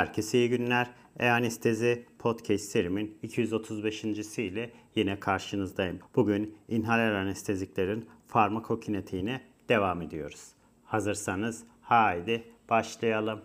Herkese iyi günler. E-Anestezi Podcast serimin 235. ile yine karşınızdayım. Bugün inhaler anesteziklerin farmakokinetiğine devam ediyoruz. Hazırsanız haydi başlayalım.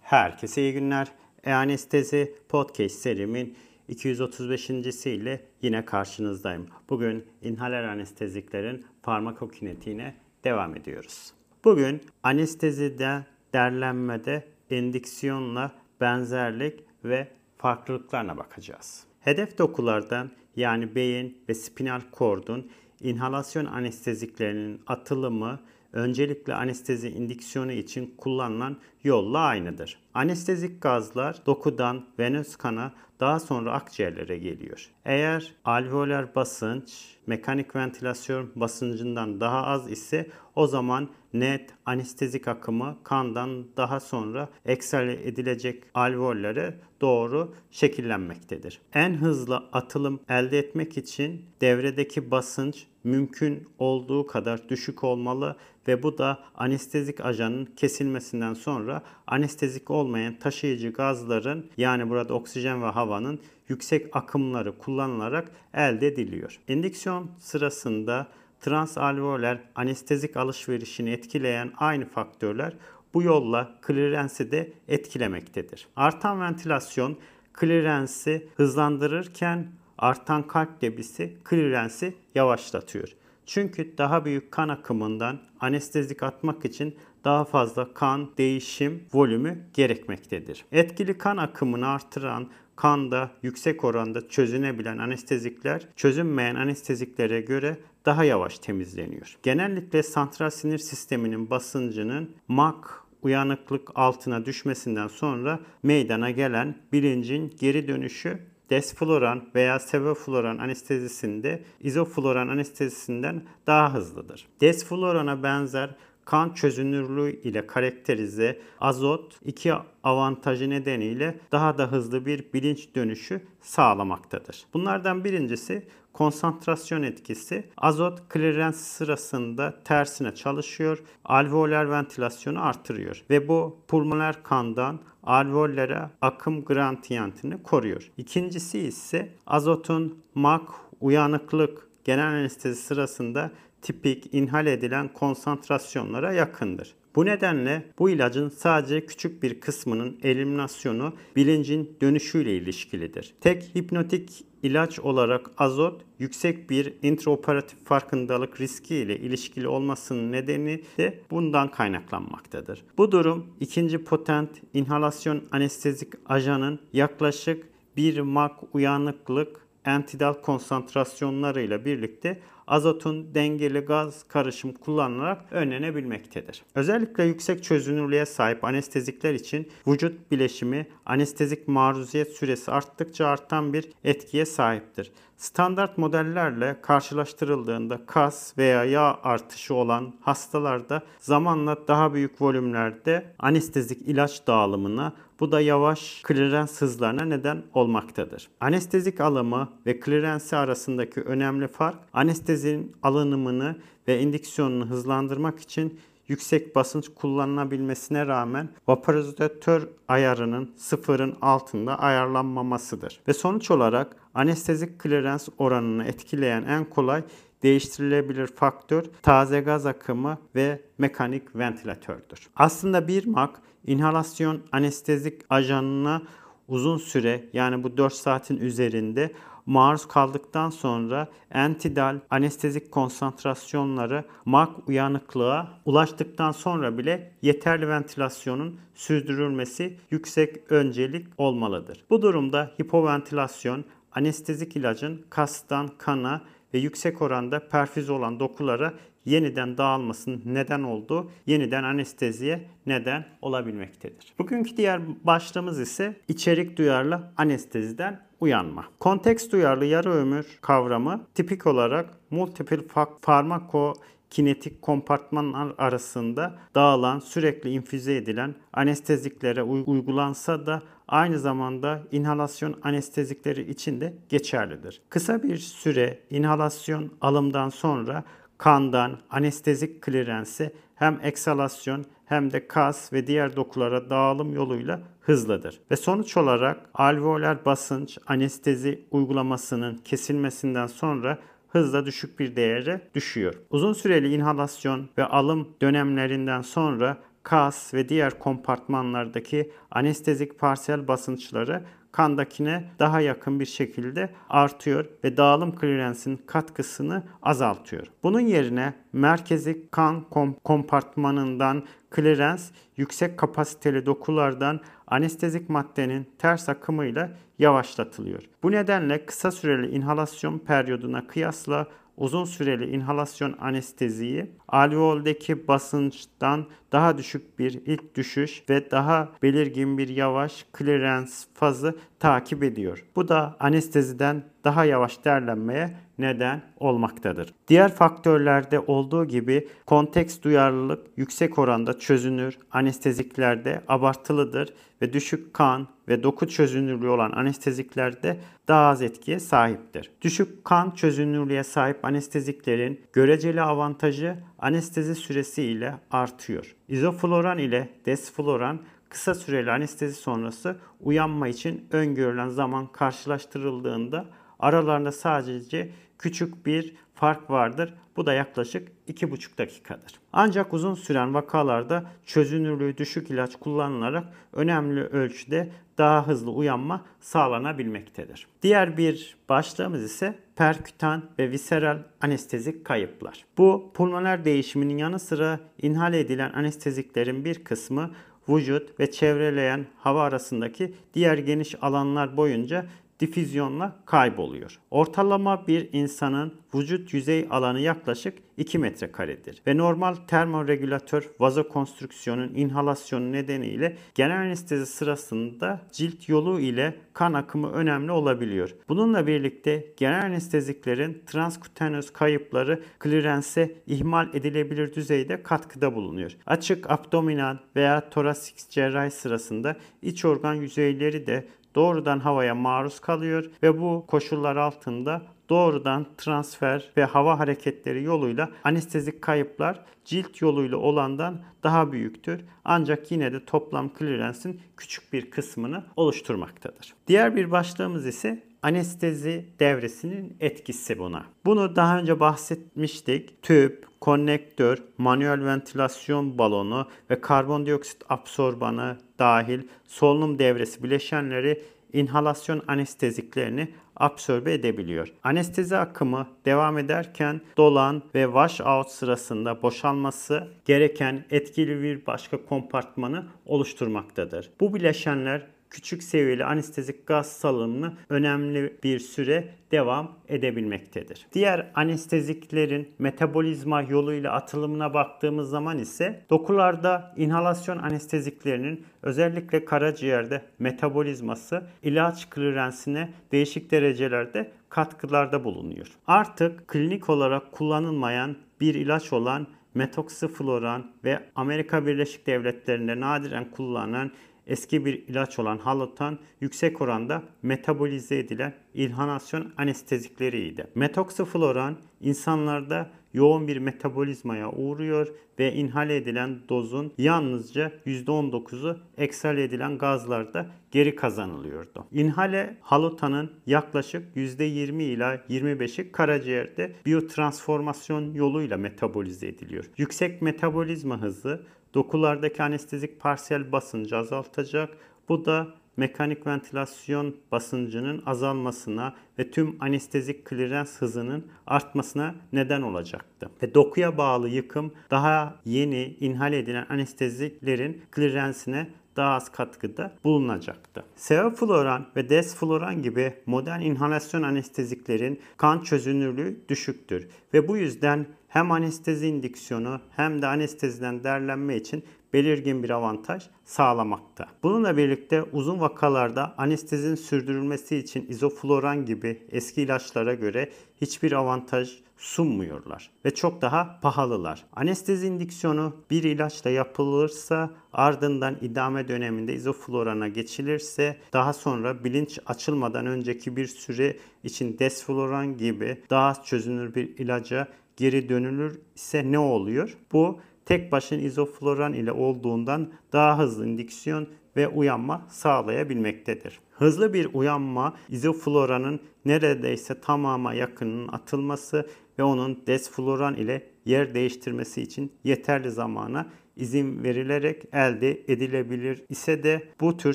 Herkese iyi günler. E-Anestezi Podcast serimin 235. ile yine karşınızdayım. Bugün inhaler anesteziklerin farmakokinetiğine devam ediyoruz. Bugün anestezide, derlenmede endiksiyonla benzerlik ve farklılıklarına bakacağız. Hedef dokulardan yani beyin ve spinal kordun inhalasyon anesteziklerinin atılımı öncelikle anestezi indiksiyonu için kullanılan yolla aynıdır. Anestezik gazlar dokudan venöz kana daha sonra akciğerlere geliyor. Eğer alveolar basınç mekanik ventilasyon basıncından daha az ise o zaman net anestezik akımı kandan daha sonra eksale edilecek alveollere doğru şekillenmektedir. En hızlı atılım elde etmek için devredeki basınç mümkün olduğu kadar düşük olmalı ve bu da anestezik ajanın kesilmesinden sonra anestezik olmayan taşıyıcı gazların yani burada oksijen ve havanın yüksek akımları kullanılarak elde ediliyor. Endüksiyon sırasında transalveoler anestezik alışverişini etkileyen aynı faktörler bu yolla klirensi de etkilemektedir. Artan ventilasyon klirensi hızlandırırken artan kalp debisi klirensi yavaşlatıyor. Çünkü daha büyük kan akımından anestezik atmak için daha fazla kan değişim volümü gerekmektedir. Etkili kan akımını artıran kanda yüksek oranda çözünebilen anestezikler çözünmeyen anesteziklere göre daha yavaş temizleniyor. Genellikle santral sinir sisteminin basıncının MAK uyanıklık altına düşmesinden sonra meydana gelen bilincin geri dönüşü desfloran veya sevofloran anestezisinde izofloran anestezisinden daha hızlıdır. Desflorana benzer kan çözünürlüğü ile karakterize azot iki avantajı nedeniyle daha da hızlı bir bilinç dönüşü sağlamaktadır. Bunlardan birincisi konsantrasyon etkisi. Azot klirens sırasında tersine çalışıyor. Alveoler ventilasyonu artırıyor ve bu pulmoner kandan alveollere akım grantiyantını koruyor. İkincisi ise azotun MAK uyanıklık genel anestezi sırasında tipik inhal edilen konsantrasyonlara yakındır. Bu nedenle bu ilacın sadece küçük bir kısmının eliminasyonu bilincin dönüşüyle ilişkilidir. Tek hipnotik ilaç olarak azot yüksek bir intraoperatif farkındalık riski ile ilişkili olmasının nedeni de bundan kaynaklanmaktadır. Bu durum ikinci potent inhalasyon anestezik ajanın yaklaşık 1 mak uyanıklık entidal konsantrasyonlarıyla birlikte azotun dengeli gaz karışım kullanılarak önlenebilmektedir. Özellikle yüksek çözünürlüğe sahip anestezikler için vücut bileşimi anestezik maruziyet süresi arttıkça artan bir etkiye sahiptir. Standart modellerle karşılaştırıldığında kas veya yağ artışı olan hastalarda zamanla daha büyük volümlerde anestezik ilaç dağılımına bu da yavaş klirens hızlarına neden olmaktadır. Anestezik alımı ve klirensi arasındaki önemli fark anestezinin alınımını ve indiksiyonunu hızlandırmak için yüksek basınç kullanılabilmesine rağmen vaporizatör ayarının sıfırın altında ayarlanmamasıdır. Ve sonuç olarak anestezik klirens oranını etkileyen en kolay değiştirilebilir faktör taze gaz akımı ve mekanik ventilatördür. Aslında bir mak inhalasyon anestezik ajanına uzun süre yani bu 4 saatin üzerinde maruz kaldıktan sonra entidal anestezik konsantrasyonları mak uyanıklığa ulaştıktan sonra bile yeterli ventilasyonun sürdürülmesi yüksek öncelik olmalıdır. Bu durumda hipoventilasyon anestezik ilacın kastan kana ve yüksek oranda perfüz olan dokulara yeniden dağılmasının neden olduğu yeniden anesteziye neden olabilmektedir. Bugünkü diğer başlığımız ise içerik duyarlı anesteziden uyanma. Konteks duyarlı yarı ömür kavramı tipik olarak multiple farmako kinetik kompartmanlar arasında dağılan, sürekli infüze edilen anesteziklere uygulansa da aynı zamanda inhalasyon anestezikleri için de geçerlidir. Kısa bir süre inhalasyon alımdan sonra kandan anestezik klirensi hem eksalasyon hem de kas ve diğer dokulara dağılım yoluyla hızlıdır. Ve sonuç olarak alveoler basınç anestezi uygulamasının kesilmesinden sonra hızla düşük bir değere düşüyor. Uzun süreli inhalasyon ve alım dönemlerinden sonra kas ve diğer kompartmanlardaki anestezik parsiyel basınçları kandakine daha yakın bir şekilde artıyor ve dağılım klirensin katkısını azaltıyor. Bunun yerine merkezi kan kom kompartmanından klirens yüksek kapasiteli dokulardan anestezik maddenin ters akımıyla yavaşlatılıyor. Bu nedenle kısa süreli inhalasyon periyoduna kıyasla uzun süreli inhalasyon anesteziyi alveoldeki basınçtan daha düşük bir ilk düşüş ve daha belirgin bir yavaş clearance fazı takip ediyor. Bu da anesteziden daha yavaş derlenmeye neden olmaktadır. Diğer faktörlerde olduğu gibi konteks duyarlılık yüksek oranda çözünür, anesteziklerde abartılıdır ve düşük kan ve doku çözünürlüğü olan anesteziklerde daha az etkiye sahiptir. Düşük kan çözünürlüğe sahip anesteziklerin göreceli avantajı anestezi süresi ile artıyor. İzofloran ile desfloran kısa süreli anestezi sonrası uyanma için öngörülen zaman karşılaştırıldığında aralarında sadece küçük bir fark vardır. Bu da yaklaşık 2,5 dakikadır. Ancak uzun süren vakalarda çözünürlüğü düşük ilaç kullanılarak önemli ölçüde daha hızlı uyanma sağlanabilmektedir. Diğer bir başlığımız ise perkütan ve viseral anestezik kayıplar. Bu pulmoner değişiminin yanı sıra inhale edilen anesteziklerin bir kısmı vücut ve çevreleyen hava arasındaki diğer geniş alanlar boyunca difüzyonla kayboluyor. Ortalama bir insanın vücut yüzey alanı yaklaşık 2 metrekaredir ve normal termoregülatör vazokonstrüksiyonun inhalasyonu nedeniyle genel anestezi sırasında cilt yolu ile kan akımı önemli olabiliyor. Bununla birlikte genel anesteziklerin transkutaneous kayıpları klirense ihmal edilebilir düzeyde katkıda bulunuyor. Açık abdominal veya torasik cerrahi sırasında iç organ yüzeyleri de doğrudan havaya maruz kalıyor ve bu koşullar altında doğrudan transfer ve hava hareketleri yoluyla anestezik kayıplar cilt yoluyla olandan daha büyüktür. Ancak yine de toplam klirensin küçük bir kısmını oluşturmaktadır. Diğer bir başlığımız ise anestezi devresinin etkisi buna. Bunu daha önce bahsetmiştik. Tüp, konnektör, manuel ventilasyon balonu ve karbondioksit absorbanı dahil solunum devresi bileşenleri inhalasyon anesteziklerini absorbe edebiliyor. Anestezi akımı devam ederken dolan ve wash out sırasında boşalması gereken etkili bir başka kompartmanı oluşturmaktadır. Bu bileşenler küçük seviyeli anestezik gaz salınımını önemli bir süre devam edebilmektedir. Diğer anesteziklerin metabolizma yoluyla atılımına baktığımız zaman ise dokularda inhalasyon anesteziklerinin özellikle karaciğerde metabolizması ilaç klirensine değişik derecelerde katkılarda bulunuyor. Artık klinik olarak kullanılmayan bir ilaç olan metoksifloran ve Amerika Birleşik Devletleri'nde nadiren kullanılan eski bir ilaç olan halotan yüksek oranda metabolize edilen inhalasyon anestezikleriydi. Metoksifloran insanlarda yoğun bir metabolizmaya uğruyor ve inhale edilen dozun yalnızca %19'u eksale edilen gazlarda geri kazanılıyordu. İnhale halotanın yaklaşık %20 ila 25'i karaciğerde biyotransformasyon yoluyla metabolize ediliyor. Yüksek metabolizma hızı dokulardaki anestezik parsiyel basıncı azaltacak. Bu da mekanik ventilasyon basıncının azalmasına ve tüm anestezik klirens hızının artmasına neden olacaktı. Ve dokuya bağlı yıkım daha yeni inhal edilen anesteziklerin klirensine daha az katkıda bulunacaktı. Sevofloran ve desfloran gibi modern inhalasyon anesteziklerin kan çözünürlüğü düşüktür ve bu yüzden hem anestezi indüksiyonu hem de anesteziden derlenme için belirgin bir avantaj sağlamakta. Bununla birlikte uzun vakalarda anestezinin sürdürülmesi için izofloran gibi eski ilaçlara göre hiçbir avantaj sunmuyorlar ve çok daha pahalılar. Anestezi indüksiyonu bir ilaçla yapılırsa ardından idame döneminde izoflorana geçilirse daha sonra bilinç açılmadan önceki bir süre için desfloran gibi daha çözünür bir ilaca geri dönülür ise ne oluyor? Bu tek başına izofloran ile olduğundan daha hızlı indüksiyon ve uyanma sağlayabilmektedir. Hızlı bir uyanma izofloranın neredeyse tamama yakınının atılması ve onun desfloran ile yer değiştirmesi için yeterli zamana izin verilerek elde edilebilir ise de bu tür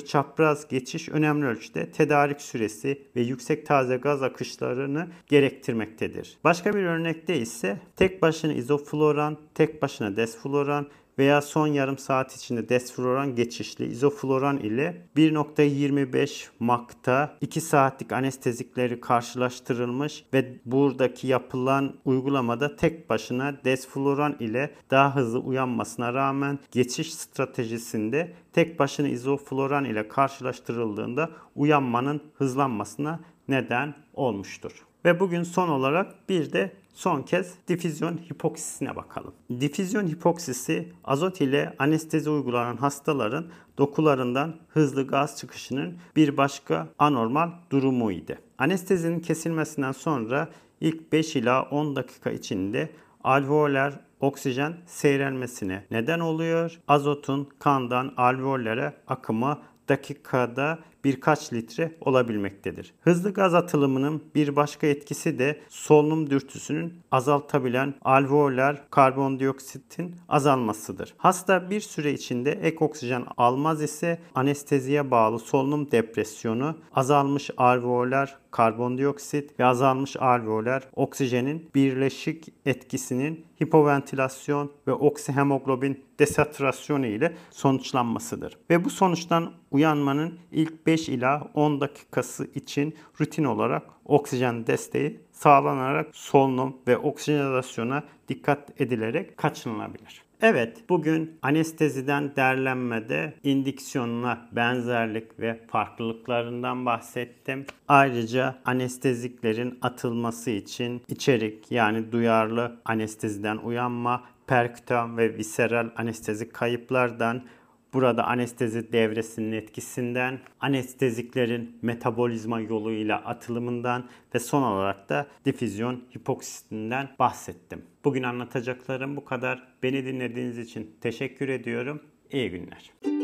çapraz geçiş önemli ölçüde tedarik süresi ve yüksek taze gaz akışlarını gerektirmektedir. Başka bir örnekte ise tek başına izofloran, tek başına desfloran veya son yarım saat içinde desfloran geçişli izofloran ile 1.25 makta 2 saatlik anestezikleri karşılaştırılmış ve buradaki yapılan uygulamada tek başına desfloran ile daha hızlı uyanmasına rağmen geçiş stratejisinde tek başına izofloran ile karşılaştırıldığında uyanmanın hızlanmasına neden olmuştur. Ve bugün son olarak bir de son kez difüzyon hipoksisine bakalım. Difüzyon hipoksisi azot ile anestezi uygulanan hastaların dokularından hızlı gaz çıkışının bir başka anormal durumuydu. Anestezinin kesilmesinden sonra ilk 5 ila 10 dakika içinde alveoler oksijen seyrelmesine neden oluyor. Azotun kandan alveollere akımı dakikada birkaç litre olabilmektedir. Hızlı gaz atılımının bir başka etkisi de solunum dürtüsünün azaltabilen alveoler karbondioksitin azalmasıdır. Hasta bir süre içinde ek oksijen almaz ise anesteziye bağlı solunum depresyonu, azalmış alveoler karbondioksit ve azalmış alveoler oksijenin birleşik etkisinin hipoventilasyon ve oksihemoglobin desatürasyonu ile sonuçlanmasıdır. Ve bu sonuçtan uyanmanın ilk 5 ila 10 dakikası için rutin olarak oksijen desteği sağlanarak solunum ve oksijenizasyona dikkat edilerek kaçınılabilir. Evet, bugün anesteziden derlenmede indiksiyonuna benzerlik ve farklılıklarından bahsettim. Ayrıca anesteziklerin atılması için içerik yani duyarlı anesteziden uyanma, perkütan ve viseral anestezik kayıplardan Burada anestezi devresinin etkisinden, anesteziklerin metabolizma yoluyla atılımından ve son olarak da difüzyon hipoksisinden bahsettim. Bugün anlatacaklarım bu kadar. Beni dinlediğiniz için teşekkür ediyorum. İyi günler.